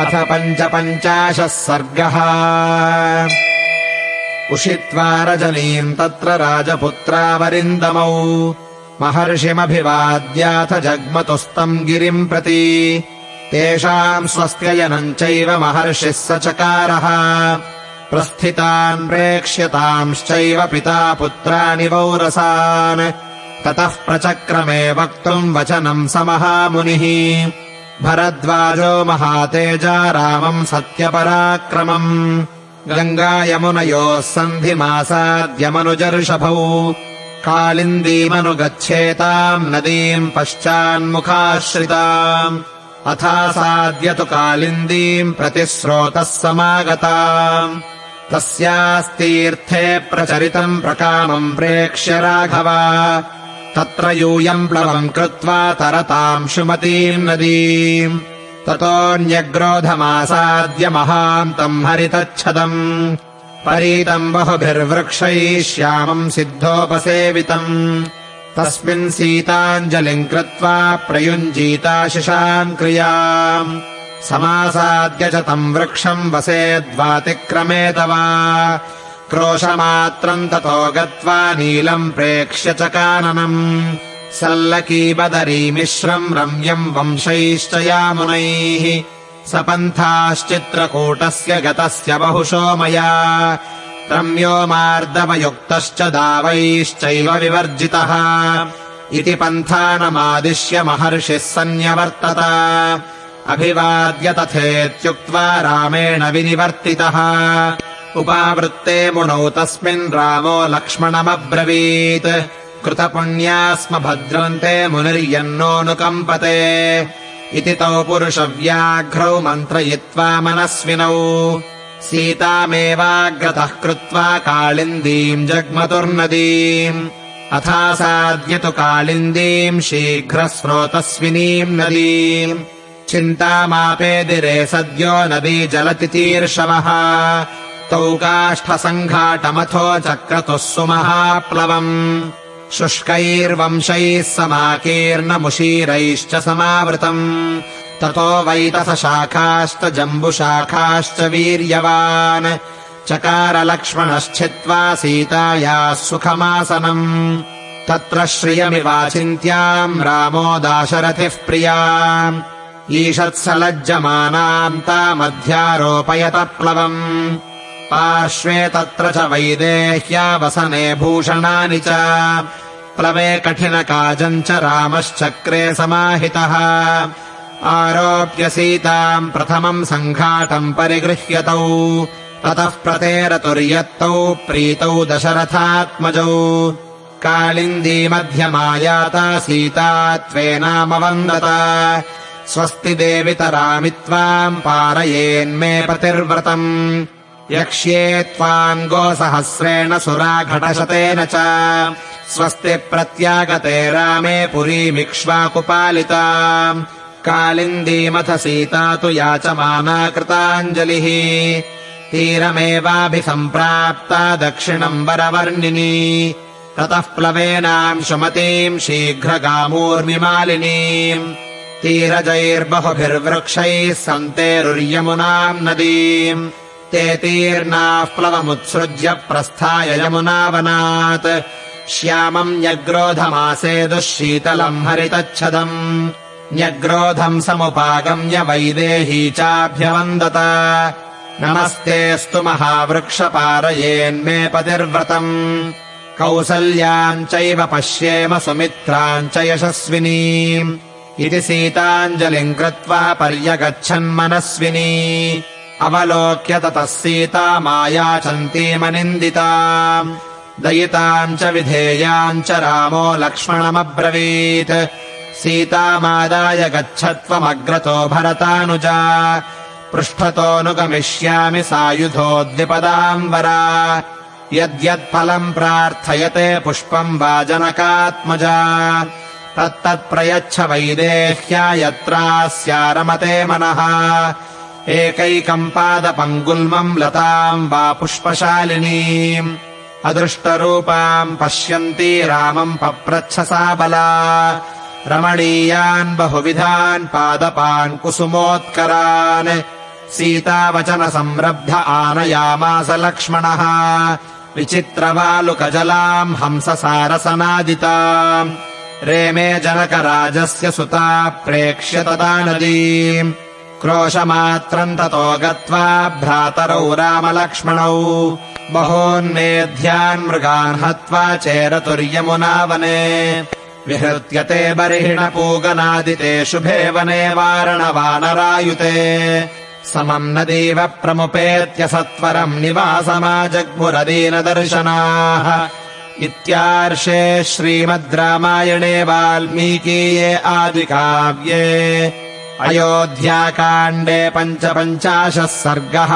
अथ पञ्चपञ्चाशः सर्गः। उषित्वा रजनीम् तत्र राजपुत्रावरिन्दमौ। महर्षिमभिवाद्याथ जग्मतुस्तम् गिरिम् प्रति। तेषाम् स्वस्त्ययनम् चैव महर्षिः स चकारः प्रस्थितान् प्रेक्ष्यतांश्चैव पिता पुत्राणि वौरसान्। ततः प्रचक्रमे वक्तुम् वचनम् स महामुनिः भरद्वाजो महातेजा रामम् सत्यपराक्रमम्। गङ्गायमुनयोः सन्धिमासाद्यमनुजर्षभौ। कालिन्दीमनुगच्छेताम् नदीम् पश्चान्मुखाश्रिताम्। अथासाद्य तु कालिन्दीम् प्रतिस्रोतः समागताम्। तस्यास्तीर्थे प्रचरितम् प्रकामम् प्रेक्ष्य राघव तत्र यूयम् प्लवम् कृत्वा तरताम् शुमतीम् नदीम्। ततोऽन्यग्रोधमासाद्य महान्तम् हरितच्छदम्। परीतम् बहुभिर्वृक्षैः श्यामम् सिद्धोपसेवितम्। तस्मिन् सीताञ्जलिम् कृत्वा प्रयुञ्जीताशिशाम् क्रियाम्। समासाद्य च तम् वृक्षम् वसेद्वातिक्रमेत वा क्रोशमात्रम् ततो गत्वा नीलम् प्रेक्ष्य च काननम्। सल्लकीबदरीमिश्रम् रम्यम् वंशैश्च यामुनैः। सपन्थाश्चित्रकूटस्य गतस्य बहुशो मया। रम्यो मार्दवयुक्तश्च दावैश्चैव विवर्जितः। इति पन्थानमादिश्य महर्षिः सन्न्यवर्तत। अभिवाद्य तथेत्युक्त्वा रामेण विनिवर्तितः उपावृत्ते मुनौ तस्मिन् रामो लक्ष्मणमब्रवीत्। कृतपुण्या स्म भद्रन्ते मुनिर्यन्नोऽनुकम्पते इति तौ पुरुषव्याघ्रौ मन्त्रयित्वा मनस्विनौ। सीतामेवाग्रतः कृत्वा कालिन्दीम् जग्मतुर्नदीम्। अथासाद्य तु कालिन्दीम् शीघ्रस्रोतस्विनीम् नदीम्। चिन्तामापेदिरे सद्यो नदी जलतितीर्षवः तौ काष्ठसङ्घाटमथो चक्रतुः सुमहाप्लवम्। शुष्कैर्वंशैः समाकीर्णमुशीरैश्च समावृतम्। ततो वैतसशाखाश्च जम्बुशाखाश्च वीर्यवान्। चकारलक्ष्मणश्चित्वा सीतायाः सुखमासनम्। तत्र श्रियमिवाचिन्त्याम् रामो दाशरथिः प्रिया। ईषत्सलज्जमानाम् तामध्यारोपयत प्लवम् पार्श्वे तत्र च वैदेह्या वसने भूषणानि च। प्लवे कठिनकाजम् च रामश्चक्रे समाहितः। आरोप्य सीताम् प्रथमम् सङ्घाटम् परिगृह्यतौ। ततः प्रतेरतुर्यत्तौ प्रीतौ दशरथात्मजौ। कालिन्दी मध्यमायाता सीता त्वेनामवन्दत। स्वस्ति देवितरामि त्वाम् पारयेन्मे पतिर्व्रतम् यक्ष्ये त्वाम् गोसहस्रेण सुराघटशतेन च। स्वस्ति प्रत्यागते रामे पुरीमिक्ष्वाकुपालिता कालिन्दीमथ सीता तु याचमाना कृताञ्जलिः। तीरमेवाभिसम्प्राप्ता दक्षिणम् वरवर्णिनी। ततः प्लवेनाम् सुमतीम् शीघ्रगामूर्मिमालिनीम्। तीरजैर्बहुभिर्वृक्षैः सन्तेरुर्यमुनाम् नदीम् ते तीर्णाः प्लवमुत्सृज्य प्रस्थाय यमुनावनात्। श्यामम् न्यग्रोधमासेदुः शीतलम् हरितच्छदम्। न्यग्रोधम् समुपागम्य वैदेही चाभ्यवन्दत। नमस्तेऽस्तु महावृक्षपारयेन्मे पतिर्व्रतम् कौसल्याम् चैव पश्येम सुमित्राम् च यशस्विनीम् इति सीताञ्जलिम् कृत्वा पर्यगच्छन्मनस्विनी अवलोक्य ततः सीता मायाचन्तीमनिन्दिता दयिताम् च विधेयाम् च रामो लक्ष्मणमब्रवीत्। सीतामादाय गच्छत्वमग्रतो भरतानुजा। पृष्ठतोऽनुगमिष्यामि सायुधोद्विपदाम्बरा यद्यत्फलम् प्रार्थयते पुष्पम् वा जनकात्मजा। तत्तत्प्रयच्छ वैदेह्या यत्रास्यारमते मनः एकैकम् पादपम् गुल्मम् लताम् वा पुष्पशालिनीम् अदृष्टरूपाम् पश्यन्ती रामम् पप्रच्छ सा बला। रमणीयान् बहुविधान् पादपान् कुसुमोत्करान्। सीतावचनसंरब्ध आनयामास लक्ष्मणः। विचित्रवालुकजलाम् हंससारसनादिता रेमे जनकराजस्य सुता प्रेक्ष्य तदा नदीम् क्रोशमात्रम् ततो गत्वा भ्रातरौ रामलक्ष्मणौ बहोन्नेध्यान् मृगान् हत्वा चेरतुर्यमुना वने। विहृत्यते बर्हिणपूगनादिते शुभे वने वारणवानरायुते। समम् नदीव प्रमुपेत्य सत्वरम् निवासमाजग्मुरदीनदर्शनाः। इत्यार्षे श्रीमद् रामायणे वाल्मीकीये आदिकाव्ये अयोध्याकाण्डे पञ्चपञ्चाशः सर्गः